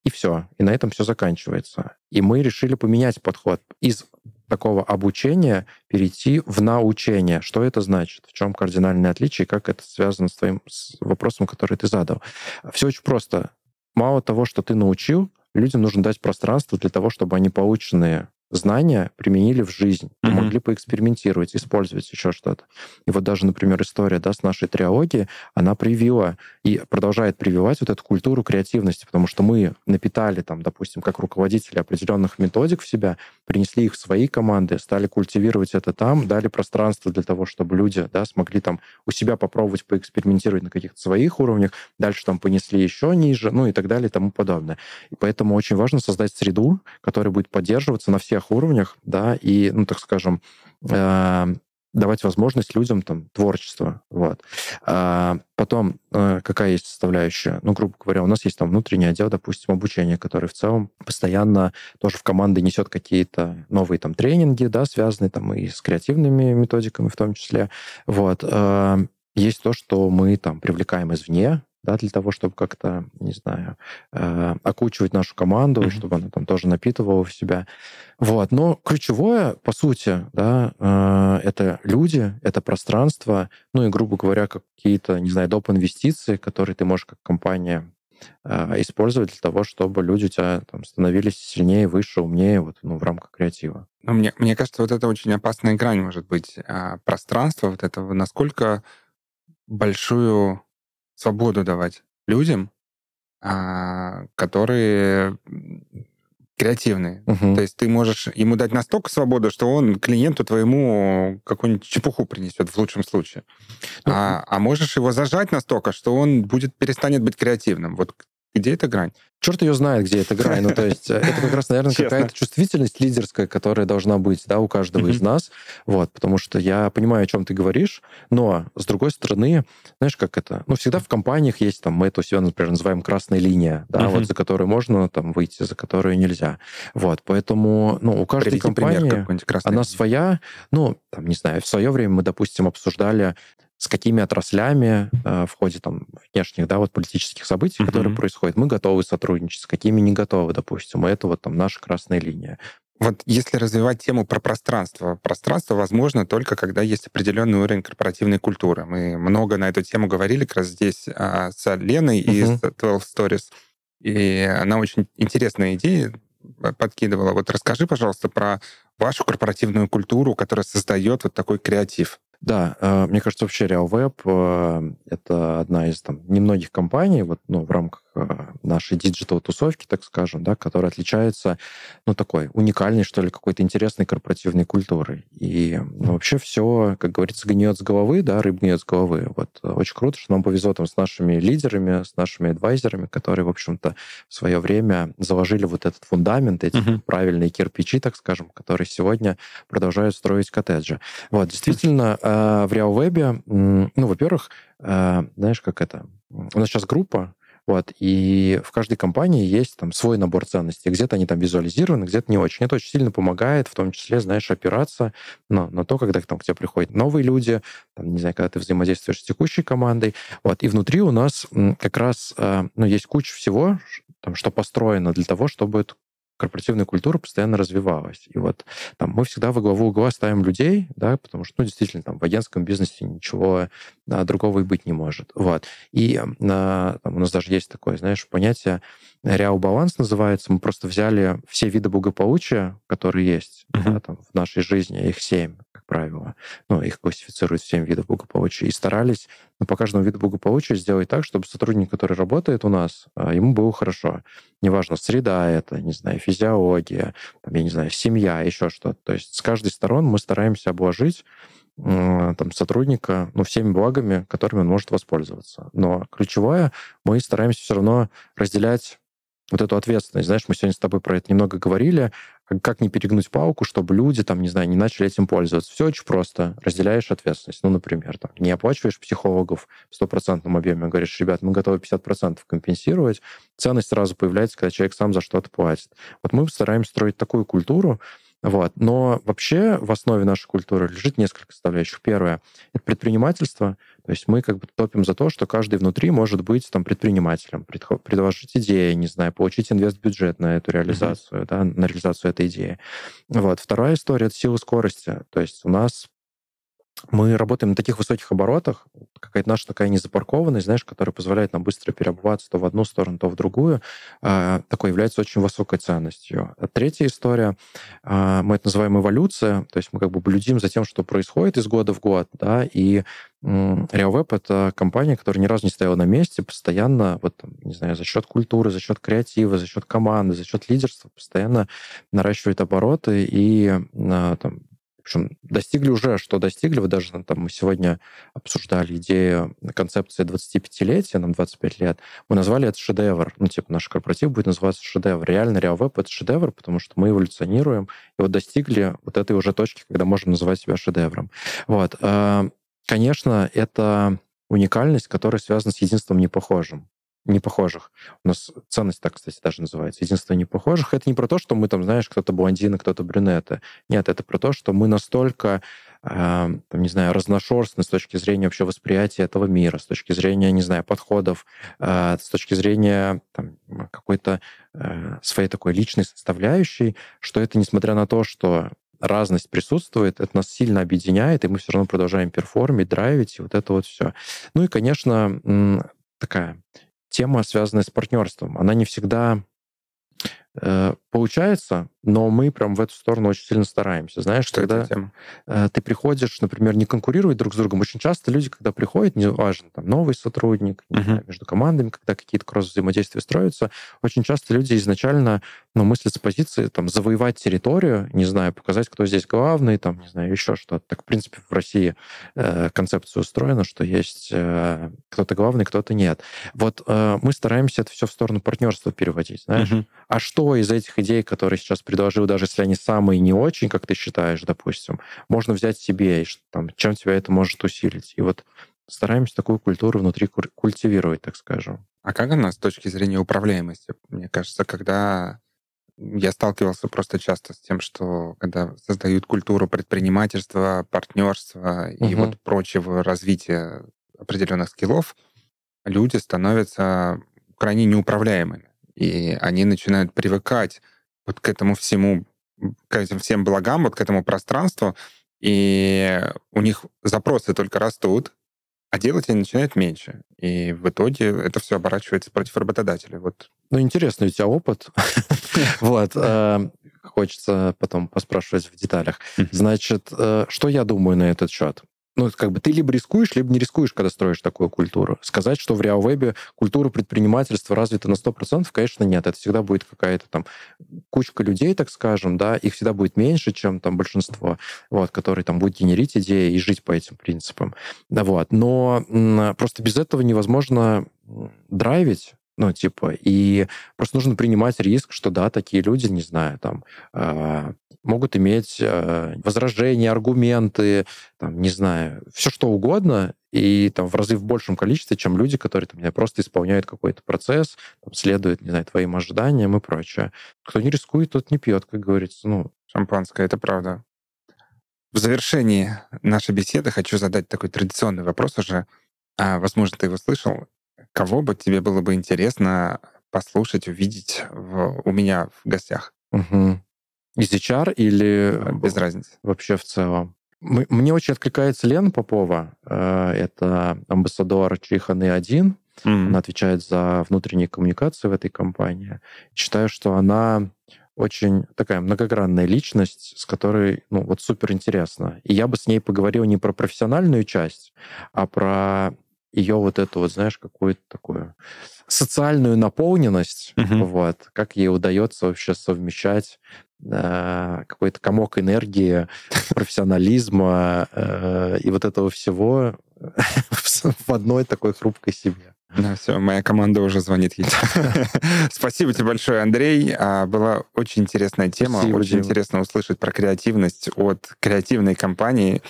и все. И на этом все заканчивается. И мы решили поменять подход из такого обучения перейти в научение. Что это значит? В чем кардинальное отличие? Как это связано с твоим с вопросом, который ты задал? Все очень просто мало того, что ты научил, людям нужно дать пространство для того, чтобы они полученные знания применили в жизнь, mm-hmm. могли поэкспериментировать, использовать еще что-то. И вот даже, например, история да, с нашей триологией, она привила и продолжает прививать вот эту культуру креативности, потому что мы напитали, там, допустим, как руководители определенных методик в себя, принесли их в свои команды, стали культивировать это там, дали пространство для того, чтобы люди да, смогли там у себя попробовать поэкспериментировать на каких-то своих уровнях, дальше там понесли еще ниже, ну и так далее и тому подобное. И поэтому очень важно создать среду, которая будет поддерживаться на всех всех уровнях, да, и, ну, так скажем, э, давать возможность людям там творчества, вот. А потом э, какая есть составляющая? Ну, грубо говоря, у нас есть там внутренний отдел, допустим, обучения, который в целом постоянно тоже в команды несет какие-то новые там тренинги, да, связанные там и с креативными методиками в том числе, вот. Э, есть то, что мы там привлекаем извне, да, для того, чтобы как-то, не знаю, э, окучивать нашу команду, mm-hmm. чтобы она там тоже напитывала в себя. Вот. Но ключевое, по сути, да, э, это люди, это пространство, ну и, грубо говоря, какие-то, не знаю, доп. инвестиции, которые ты можешь как компания э, использовать для того, чтобы люди у тебя там, становились сильнее, выше, умнее вот, ну, в рамках креатива. Но мне, мне кажется, вот это очень опасная грань может быть. А пространство вот этого, насколько большую свободу давать людям, а, которые креативные. Угу. То есть ты можешь ему дать настолько свободу, что он клиенту твоему какую-нибудь чепуху принесет в лучшем случае. Ну, а, а можешь его зажать настолько, что он будет перестанет быть креативным. Вот где эта грань? черт ее знает, где эта грань. Ну, то есть э, это как раз, наверное, какая-то чувствительность лидерская, которая должна быть да, у каждого из нас. Вот, потому что я понимаю, о чем ты говоришь, но, с другой стороны, знаешь, как это? Ну, всегда в компаниях есть, там, мы это у себя, например, называем красная линия, да, вот за которую можно там выйти, за которую нельзя. Вот, поэтому, ну, у каждой компании она своя, ну, там, не знаю, в свое время мы, допустим, обсуждали с какими отраслями э, в ходе там внешних, да, вот политических событий, mm-hmm. которые происходят, мы готовы сотрудничать, с какими не готовы, допустим. И это вот там наша красная линия. Вот если развивать тему про пространство, пространство возможно только когда есть определенный уровень корпоративной культуры. Мы много на эту тему говорили как раз здесь а, с Леной uh-huh. из 12 Stories. И она очень интересные идеи подкидывала. Вот расскажи, пожалуйста, про вашу корпоративную культуру, которая создает вот такой креатив. Да, э, мне кажется, вообще RealWeb э, — это одна из там немногих компаний вот, ну, в рамках нашей digital-тусовки, так скажем, да, которая отличается, ну, такой уникальной, что ли, какой-то интересной корпоративной культурой. И ну, вообще все, как говорится, гниет с головы, да, рыб гниет с головы. Вот очень круто, что нам повезло там с нашими лидерами, с нашими адвайзерами, которые, в общем-то, в свое время заложили вот этот фундамент, эти uh-huh. правильные кирпичи, так скажем, которые сегодня продолжают строить коттеджи. Вот, действительно, э, в RealWeb, ну, во-первых, э, знаешь, как это? У нас сейчас группа, вот, и в каждой компании есть там свой набор ценностей. Где-то они там визуализированы, где-то не очень. Это очень сильно помогает, в том числе, знаешь, опираться на, на то, когда там, к тебе приходят новые люди, там, не знаю, когда ты взаимодействуешь с текущей командой. Вот, и внутри у нас как раз э, ну, есть куча всего, там, что построено для того, чтобы эту корпоративная культура постоянно развивалась. И вот там мы всегда во главу угла ставим людей, да, потому что, ну, действительно, там в агентском бизнесе ничего а, другого и быть не может. Вот. И а, там, у нас даже есть такое, знаешь, понятие Реал баланс называется. Мы просто взяли все виды благополучия, которые есть uh-huh. да, там, в нашей жизни, их семь, как правило. Ну, их классифицируют семь видов благополучия. И старались ну, по каждому виду благополучия сделать так, чтобы сотрудник, который работает у нас, а, ему было хорошо. Неважно, среда это, не знаю, физиология, там, я не знаю, семья, еще что-то. То есть с каждой стороны мы стараемся обложить там, сотрудника ну, всеми благами, которыми он может воспользоваться. Но ключевое, мы стараемся все равно разделять вот эту ответственность. Знаешь, мы сегодня с тобой про это немного говорили, как не перегнуть палку, чтобы люди, там, не знаю, не начали этим пользоваться. Все очень просто. Разделяешь ответственность. Ну, например, там, не оплачиваешь психологов в стопроцентном объеме, говоришь, ребят, мы готовы 50% компенсировать. Ценность сразу появляется, когда человек сам за что-то платит. Вот мы стараемся строить такую культуру, вот. Но вообще в основе нашей культуры лежит несколько составляющих. Первое — это предпринимательство. То есть мы как бы топим за то, что каждый внутри может быть там предпринимателем, предложить идеи, не знаю, получить инвестбюджет на эту реализацию, mm-hmm. да, на реализацию этой идеи. Вот. Вторая история — это сила скорости. То есть у нас мы работаем на таких высоких оборотах, какая-то наша такая незапаркованность, знаешь, которая позволяет нам быстро переобуваться то в одну сторону, то в другую, э, такой является очень высокой ценностью. А третья история, э, мы это называем эволюция, то есть мы как бы блюдим за тем, что происходит из года в год, да, и RealWeb — это компания, которая ни разу не стояла на месте, постоянно, вот, не знаю, за счет культуры, за счет креатива, за счет команды, за счет лидерства постоянно наращивает обороты и там, общем, достигли уже, что достигли. Вы даже там мы сегодня обсуждали идею концепции 25-летия, нам 25 лет. Мы назвали это шедевр. Ну, типа, наш корпоратив будет называться шедевр. Реально, RealWeb — это шедевр, потому что мы эволюционируем. И вот достигли вот этой уже точки, когда можем называть себя шедевром. Вот. А, конечно, это уникальность, которая связана с единством непохожим непохожих. У нас ценность так, кстати, даже называется. Единство непохожих. Это не про то, что мы там, знаешь, кто-то блондины, кто-то брюнеты. Нет, это про то, что мы настолько, э, там, не знаю, разношерстны с точки зрения вообще восприятия этого мира, с точки зрения, не знаю, подходов, э, с точки зрения там, какой-то э, своей такой личной составляющей, что это, несмотря на то, что разность присутствует, это нас сильно объединяет, и мы все равно продолжаем перформить, драйвить, и вот это вот все. Ну и, конечно, такая тема, связанная с партнерством, она не всегда получается, но мы прям в эту сторону очень сильно стараемся. Знаешь, что когда э, ты приходишь, например, не конкурировать друг с другом, очень часто люди, когда приходят, неважно, там, новый сотрудник, uh-huh. знаю, между командами, когда какие-то кросс-взаимодействия строятся, очень часто люди изначально ну, мыслят с позиции там, завоевать территорию, не знаю, показать, кто здесь главный, там, не знаю, еще что-то. Так, в принципе, в России э, концепция устроена, что есть э, кто-то главный, кто-то нет. Вот э, мы стараемся это все в сторону партнерства переводить, знаешь. Uh-huh. А что из этих идей, которые сейчас предложил, даже если они самые не очень, как ты считаешь, допустим, можно взять себе, и там, чем тебя это может усилить. И вот стараемся такую культуру внутри культивировать, так скажем. А как она с точки зрения управляемости? Мне кажется, когда я сталкивался просто часто с тем, что когда создают культуру предпринимательства, партнерства угу. и вот прочего развития определенных скиллов, люди становятся крайне неуправляемыми. И они начинают привыкать вот к этому всему, к этим всем благам, вот к этому пространству, и у них запросы только растут, а делать они начинают меньше. И в итоге это все оборачивается против работодателя. Вот. Ну, интересный у тебя опыт. [LAUGHS] Вот. Э, хочется потом поспрашивать в деталях. Значит, э, что я думаю на этот счет? Ну, как бы ты либо рискуешь, либо не рискуешь, когда строишь такую культуру. Сказать, что в RealWeb культура предпринимательства развита на 100%, конечно, нет. Это всегда будет какая-то там кучка людей, так скажем, да, их всегда будет меньше, чем там большинство, вот, которые там будут генерить идеи и жить по этим принципам. Да, вот. Но просто без этого невозможно драйвить ну, типа, и просто нужно принимать риск, что да, такие люди, не знаю, там, э, могут иметь э, возражения, аргументы, там, не знаю, все что угодно, и там в разы в большем количестве, чем люди, которые там, просто исполняют какой-то процесс, там, следуют, не знаю, твоим ожиданиям и прочее. Кто не рискует, тот не пьет, как говорится. Ну, Шампанское, это правда. В завершении нашей беседы хочу задать такой традиционный вопрос уже. А, возможно, ты его слышал. Кого бы тебе было бы интересно послушать, увидеть в, у меня в гостях? Угу. Из HR или... Э, без разницы. Вообще в целом. Мне очень откликается Лена Попова. Э, это амбассадор Чиханы-1. Mm-hmm. Она отвечает за внутренние коммуникации в этой компании. Считаю, что она очень такая многогранная личность, с которой, ну, вот супер интересно. И я бы с ней поговорил не про профессиональную часть, а про ее вот эту вот, знаешь, какую-то такую социальную наполненность, uh-huh. вот, как ей удается вообще совмещать э, какой-то комок энергии, профессионализма э, и вот этого всего [LAUGHS] в одной такой хрупкой семье. Да, все, моя команда уже звонит ей. [LAUGHS] Спасибо тебе большое, Андрей. А, была очень интересная тема. Спасибо, очень Дима. интересно услышать про креативность от креативной компании.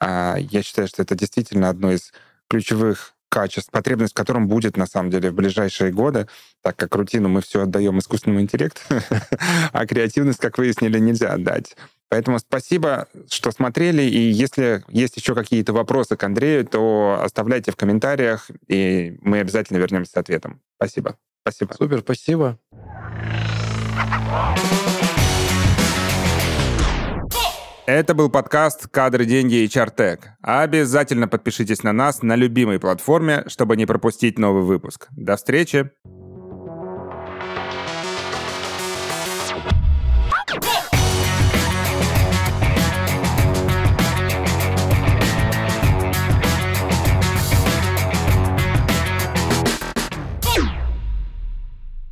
А, я считаю, что это действительно одно из ключевых качеств, потребность в котором будет на самом деле в ближайшие годы, так как рутину мы все отдаем искусственному интеллекту, [LAUGHS] а креативность, как выяснили, нельзя отдать. Поэтому спасибо, что смотрели. И если есть еще какие-то вопросы к Андрею, то оставляйте в комментариях, и мы обязательно вернемся с ответом. Спасибо. Спасибо. Супер, спасибо. Это был подкаст «Кадры, деньги и чартек». Обязательно подпишитесь на нас на любимой платформе, чтобы не пропустить новый выпуск. До встречи!